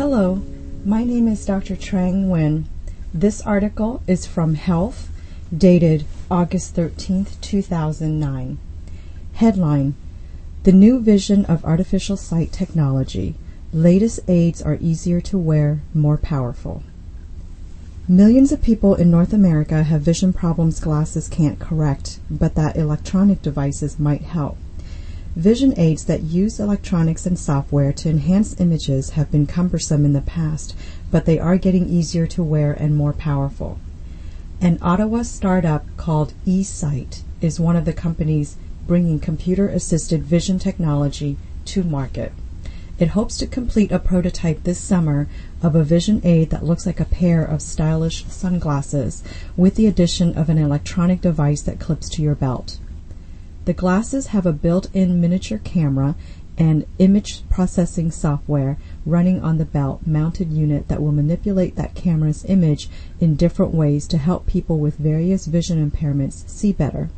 Hello, my name is Dr. Trang Nguyen. This article is from Health, dated August 13, 2009. Headline The New Vision of Artificial Sight Technology. Latest aids are easier to wear, more powerful. Millions of people in North America have vision problems glasses can't correct, but that electronic devices might help. Vision aids that use electronics and software to enhance images have been cumbersome in the past, but they are getting easier to wear and more powerful. An Ottawa startup called eSight is one of the companies bringing computer assisted vision technology to market. It hopes to complete a prototype this summer of a vision aid that looks like a pair of stylish sunglasses with the addition of an electronic device that clips to your belt. The glasses have a built-in miniature camera and image processing software running on the belt mounted unit that will manipulate that camera's image in different ways to help people with various vision impairments see better.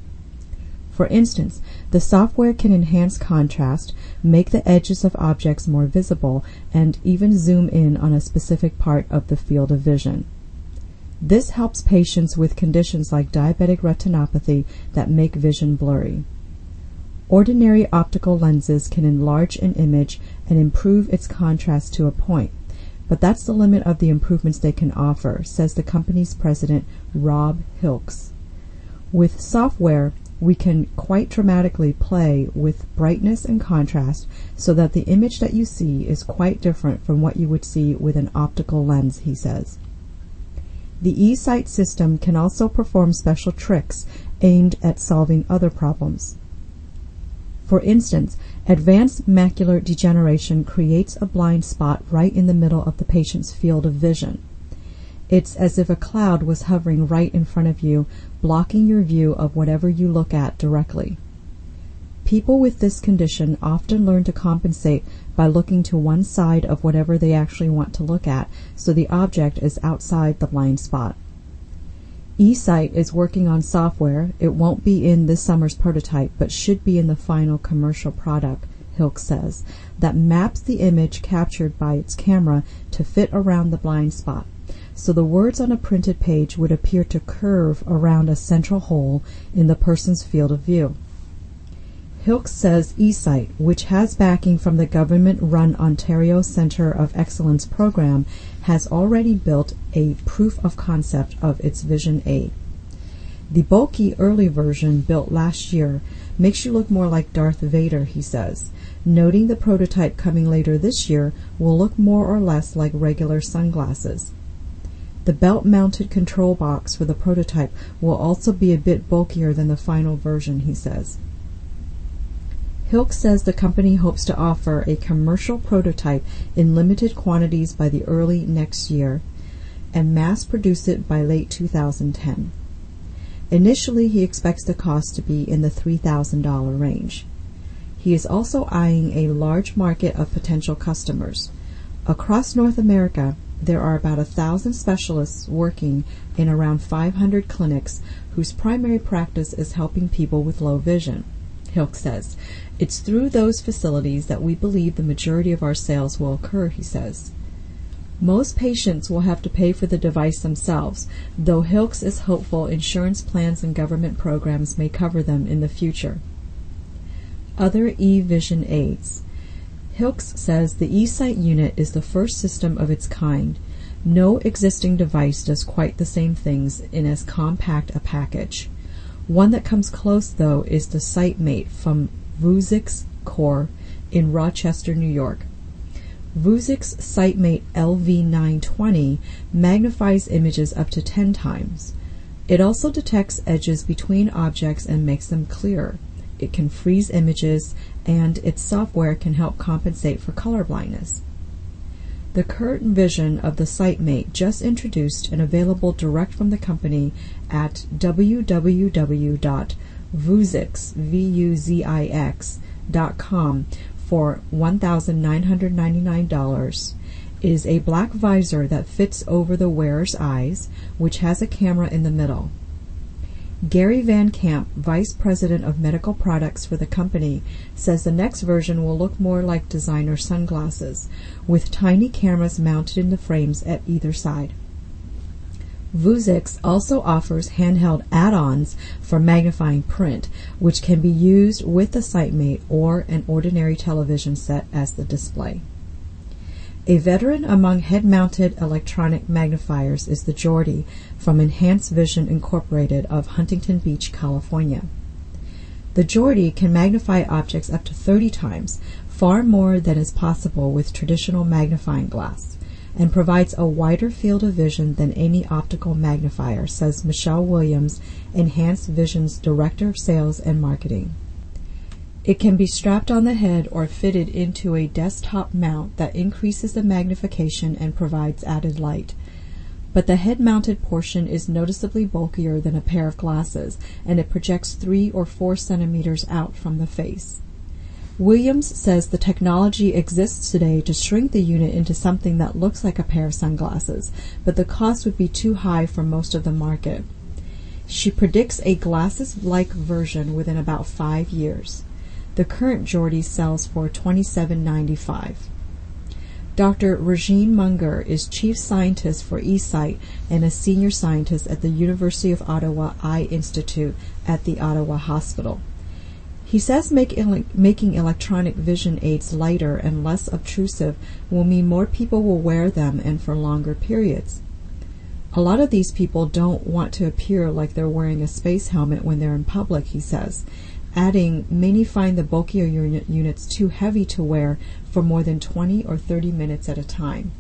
For instance, the software can enhance contrast, make the edges of objects more visible, and even zoom in on a specific part of the field of vision. This helps patients with conditions like diabetic retinopathy that make vision blurry. Ordinary optical lenses can enlarge an image and improve its contrast to a point, but that's the limit of the improvements they can offer, says the company's president, Rob Hilkes. With software, we can quite dramatically play with brightness and contrast so that the image that you see is quite different from what you would see with an optical lens, he says. The eSight system can also perform special tricks aimed at solving other problems. For instance, advanced macular degeneration creates a blind spot right in the middle of the patient's field of vision. It's as if a cloud was hovering right in front of you, blocking your view of whatever you look at directly. People with this condition often learn to compensate by looking to one side of whatever they actually want to look at, so the object is outside the blind spot. eSight is working on software. It won't be in this summer's prototype, but should be in the final commercial product, Hilk says, that maps the image captured by its camera to fit around the blind spot. So the words on a printed page would appear to curve around a central hole in the person's field of view. Hilkes says eSight, which has backing from the government-run Ontario Centre of Excellence program, has already built a proof of concept of its vision aid. The bulky early version built last year makes you look more like Darth Vader, he says, noting the prototype coming later this year will look more or less like regular sunglasses. The belt-mounted control box for the prototype will also be a bit bulkier than the final version, he says. Hilk says the company hopes to offer a commercial prototype in limited quantities by the early next year and mass produce it by late 2010. Initially, he expects the cost to be in the $3,000 range. He is also eyeing a large market of potential customers. Across North America, there are about a thousand specialists working in around 500 clinics whose primary practice is helping people with low vision. Hilk says, It's through those facilities that we believe the majority of our sales will occur, he says. Most patients will have to pay for the device themselves, though Hilkes is hopeful insurance plans and government programs may cover them in the future. Other e-vision aids. Hilkes says the eSight unit is the first system of its kind. No existing device does quite the same things in as compact a package. One that comes close, though, is the SightMate from Vuzix Core in Rochester, New York. Vuzix SightMate LV920 magnifies images up to 10 times. It also detects edges between objects and makes them clearer. It can freeze images, and its software can help compensate for color blindness. The current vision of the SightMate just introduced and available direct from the company at www.vuzix.com for $1,999 is a black visor that fits over the wearer's eyes, which has a camera in the middle. Gary Van Camp, Vice President of Medical Products for the company, says the next version will look more like designer sunglasses, with tiny cameras mounted in the frames at either side. Vuzix also offers handheld add-ons for magnifying print, which can be used with the SightMate or an ordinary television set as the display. A veteran among head-mounted electronic magnifiers is the Jordy from Enhanced Vision Incorporated of Huntington Beach, California. The Jordy can magnify objects up to 30 times, far more than is possible with traditional magnifying glass and provides a wider field of vision than any optical magnifier, says Michelle Williams, Enhanced Vision's Director of Sales and Marketing. It can be strapped on the head or fitted into a desktop mount that increases the magnification and provides added light. But the head mounted portion is noticeably bulkier than a pair of glasses, and it projects three or four centimeters out from the face. Williams says the technology exists today to shrink the unit into something that looks like a pair of sunglasses, but the cost would be too high for most of the market. She predicts a glasses-like version within about five years. The current Jordy sells for $27.95. Dr. Rejean Munger is chief scientist for eSight and a senior scientist at the University of Ottawa Eye Institute at the Ottawa Hospital. He says make ele- making electronic vision aids lighter and less obtrusive will mean more people will wear them and for longer periods. A lot of these people don't want to appear like they're wearing a space helmet when they're in public, he says, adding many find the bulkier unit units too heavy to wear for more than 20 or 30 minutes at a time.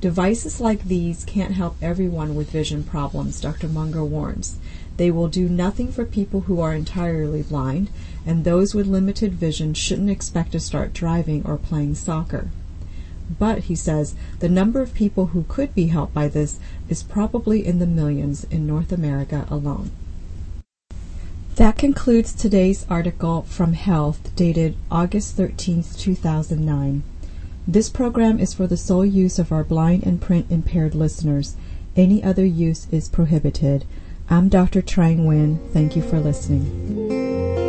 Devices like these can't help everyone with vision problems, Dr. Munger warns. They will do nothing for people who are entirely blind, and those with limited vision shouldn't expect to start driving or playing soccer. But, he says, the number of people who could be helped by this is probably in the millions in North America alone. That concludes today's article from Health dated August 13, 2009. This program is for the sole use of our blind and print impaired listeners. Any other use is prohibited. I'm Dr. Trang Nguyen. Thank you for listening.